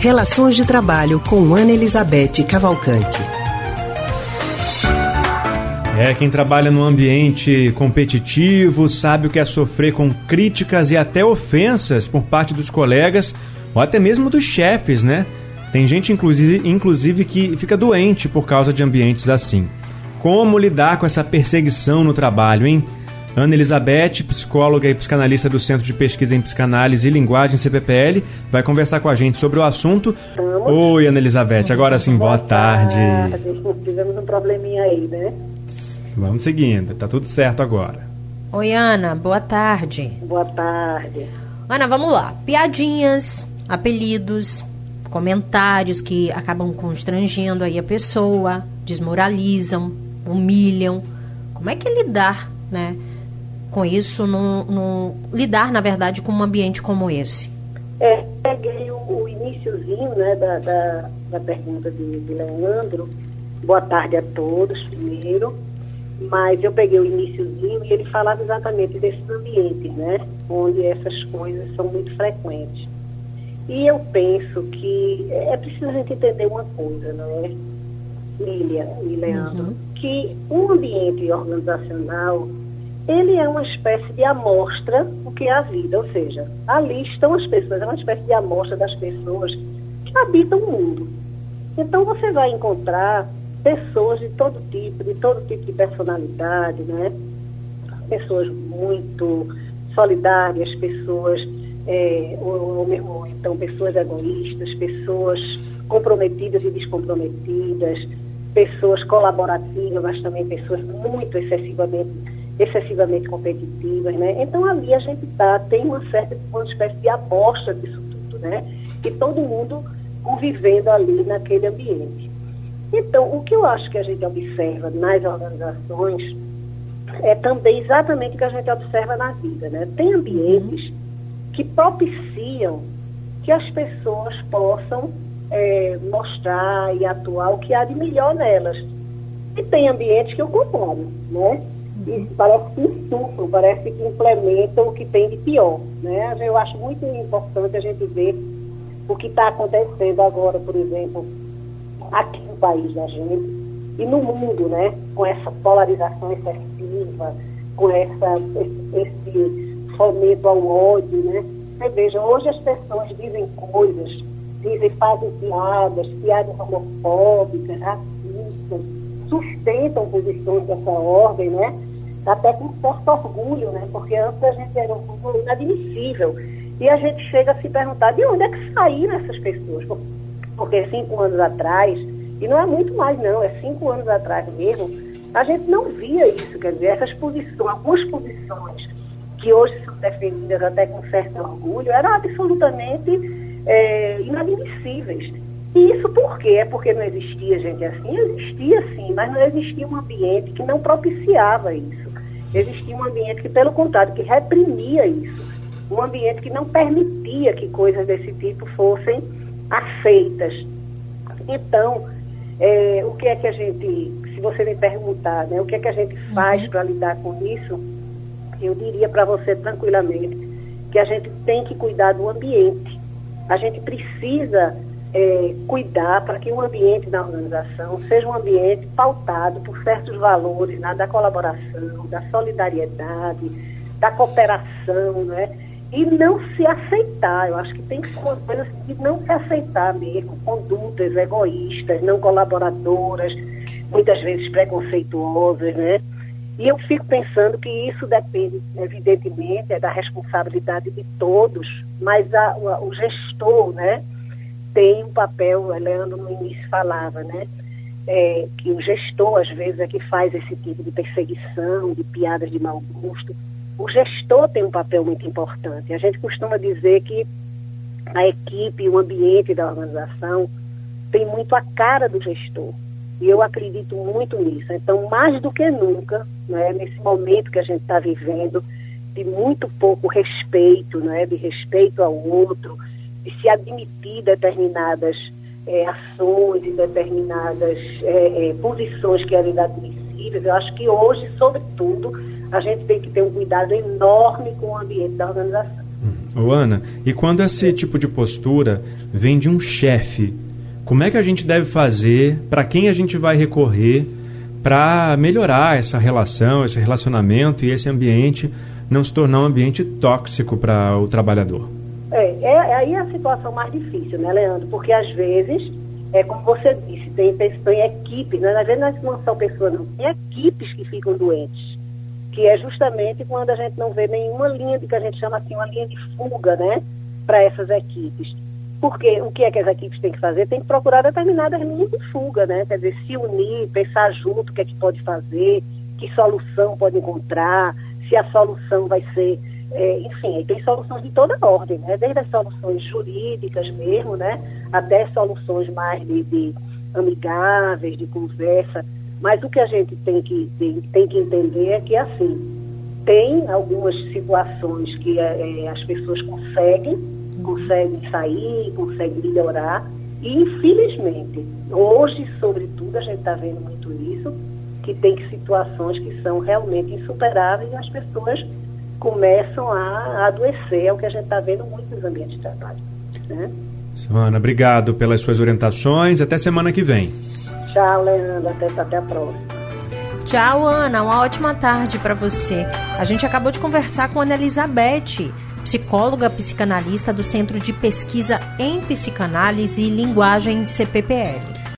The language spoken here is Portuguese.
Relações de Trabalho com Ana Elizabeth Cavalcante. É, quem trabalha num ambiente competitivo sabe o que é sofrer com críticas e até ofensas por parte dos colegas ou até mesmo dos chefes, né? Tem gente, inclusive, inclusive, que fica doente por causa de ambientes assim. Como lidar com essa perseguição no trabalho, hein? Ana Elizabeth, psicóloga e psicanalista do Centro de Pesquisa em Psicanálise e Linguagem CPPL, vai conversar com a gente sobre o assunto. Vamos. Oi, Ana Elizabeth, agora sim, boa, boa tarde. tarde. Tivemos um probleminha aí, né? Vamos seguindo, tá tudo certo agora. Oi, Ana, boa tarde. Boa tarde. Ana, vamos lá. Piadinhas, apelidos, comentários que acabam constrangendo aí a pessoa, desmoralizam, humilham. Como é que é lidar, né? Com isso, no lidar, na verdade, com um ambiente como esse? É, peguei o, o iníciozinho né, da, da, da pergunta de, de Leandro. Boa tarde a todos, primeiro mas eu peguei o iníciozinho e ele falava exatamente desses ambientes, né, onde essas coisas são muito frequentes. E eu penso que é preciso a gente entender uma coisa, não é, Lília e Leandro, uhum. que um ambiente organizacional, ele é uma espécie de amostra do que é a vida, ou seja, ali estão as pessoas, é uma espécie de amostra das pessoas que habitam o mundo. Então você vai encontrar pessoas de todo tipo, de todo tipo de personalidade, né? Pessoas muito solidárias, pessoas, é, ou, ou então pessoas egoístas, pessoas comprometidas e descomprometidas, pessoas colaborativas, mas também pessoas muito excessivamente, excessivamente competitivas, né? Então ali a gente tá, tem uma certa, uma espécie de amostra disso tudo, né? E todo mundo convivendo ali naquele ambiente. Então, o que eu acho que a gente observa nas organizações é também exatamente o que a gente observa na vida, né? Tem ambientes que propiciam que as pessoas possam é, mostrar e atuar o que há de melhor nelas. E tem ambientes que eu concordo, né? Parece que insuflam, parece que implementam o que tem de pior, né? Eu acho muito importante a gente ver o que está acontecendo agora, por exemplo, aqui no país da gente e no mundo, né? Com essa polarização excessiva, com essa, esse fomento ao ódio, né? Você veja, hoje as pessoas dizem coisas, dizem, fazem piadas, piadas homofóbicas, racistas, sustentam posições dessa ordem, né? Até com certo orgulho, né? Porque antes a gente era um povo inadmissível. E a gente chega a se perguntar de onde é que saíram essas pessoas? porque cinco anos atrás, e não é muito mais não, é cinco anos atrás mesmo, a gente não via isso, quer dizer, essas posições, algumas posições que hoje são defendidas até com certo orgulho, eram absolutamente é, inadmissíveis. E isso por quê? É porque não existia gente assim? Existia sim, mas não existia um ambiente que não propiciava isso. Existia um ambiente que, pelo contrário, que reprimia isso. Um ambiente que não permitia que coisas desse tipo fossem aceitas. Então, é, o que é que a gente, se você me perguntar, né, o que é que a gente faz uhum. para lidar com isso, eu diria para você tranquilamente que a gente tem que cuidar do ambiente. A gente precisa é, cuidar para que o ambiente da organização seja um ambiente pautado por certos valores né, da colaboração, da solidariedade, da cooperação, né? e não se aceitar. Eu acho que tem que coisa de não se aceitar mesmo, condutas egoístas, não colaboradoras, muitas vezes preconceituosas, né? E eu fico pensando que isso depende, evidentemente, é da responsabilidade de todos, mas a, o gestor, né, tem um papel, Leandro no início falava, né, é, que o gestor, às vezes, é que faz esse tipo de perseguição, de piadas de mau gosto, o gestor tem um papel muito importante. A gente costuma dizer que a equipe, o ambiente da organização tem muito a cara do gestor. E eu acredito muito nisso. Então, mais do que nunca, né, nesse momento que a gente está vivendo, de muito pouco respeito, né, de respeito ao outro, de se admitir determinadas é, ações e determinadas é, é, posições que eram inadmissíveis, eu acho que hoje, sobretudo, a gente tem que ter um cuidado enorme com o ambiente da organização. Ô Ana, e quando esse tipo de postura vem de um chefe, como é que a gente deve fazer, para quem a gente vai recorrer para melhorar essa relação, esse relacionamento e esse ambiente não se tornar um ambiente tóxico para o trabalhador? É, é, aí é a situação mais difícil, né, Leandro? Porque às vezes, é como você disse, tem, tem equipes, né? às vezes não é só pessoas, não, tem equipes que ficam doentes que é justamente quando a gente não vê nenhuma linha de que a gente chama assim uma linha de fuga, né, para essas equipes. Porque o que é que as equipes têm que fazer? Tem que procurar determinadas linhas de fuga, né? Quer dizer, se unir, pensar junto o que é que pode fazer, que solução pode encontrar, se a solução vai ser, é, enfim, tem soluções de toda ordem, né? Desde as soluções jurídicas mesmo, né? Até soluções mais de, de amigáveis, de conversa. Mas o que a gente tem que, tem, tem que entender é que, assim, tem algumas situações que é, é, as pessoas conseguem, conseguem sair, conseguem melhorar, e infelizmente, hoje, sobretudo, a gente está vendo muito isso, que tem situações que são realmente insuperáveis e as pessoas começam a adoecer, é o que a gente está vendo muito nos ambientes de trabalho. Né? Ana, obrigado pelas suas orientações. Até semana que vem. Tchau, Leandro. Até, até a próxima. Tchau, Ana. Uma ótima tarde para você. A gente acabou de conversar com a Ana Elizabeth, psicóloga psicanalista do Centro de Pesquisa em Psicanálise e Linguagem CPPL.